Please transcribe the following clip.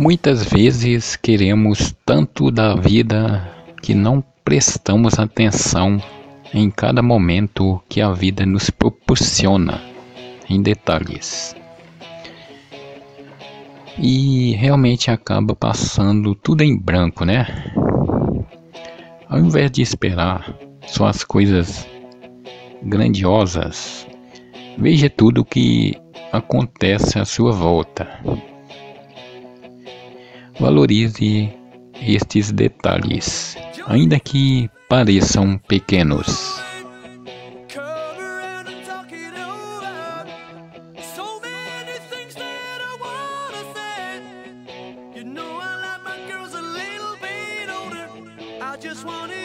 Muitas vezes queremos tanto da vida que não prestamos atenção em cada momento que a vida nos proporciona, em detalhes. E realmente acaba passando tudo em branco, né? Ao invés de esperar só as coisas grandiosas, veja tudo o que acontece à sua volta. Valorize estes detalhes, ainda que pareçam pequenos. just wanna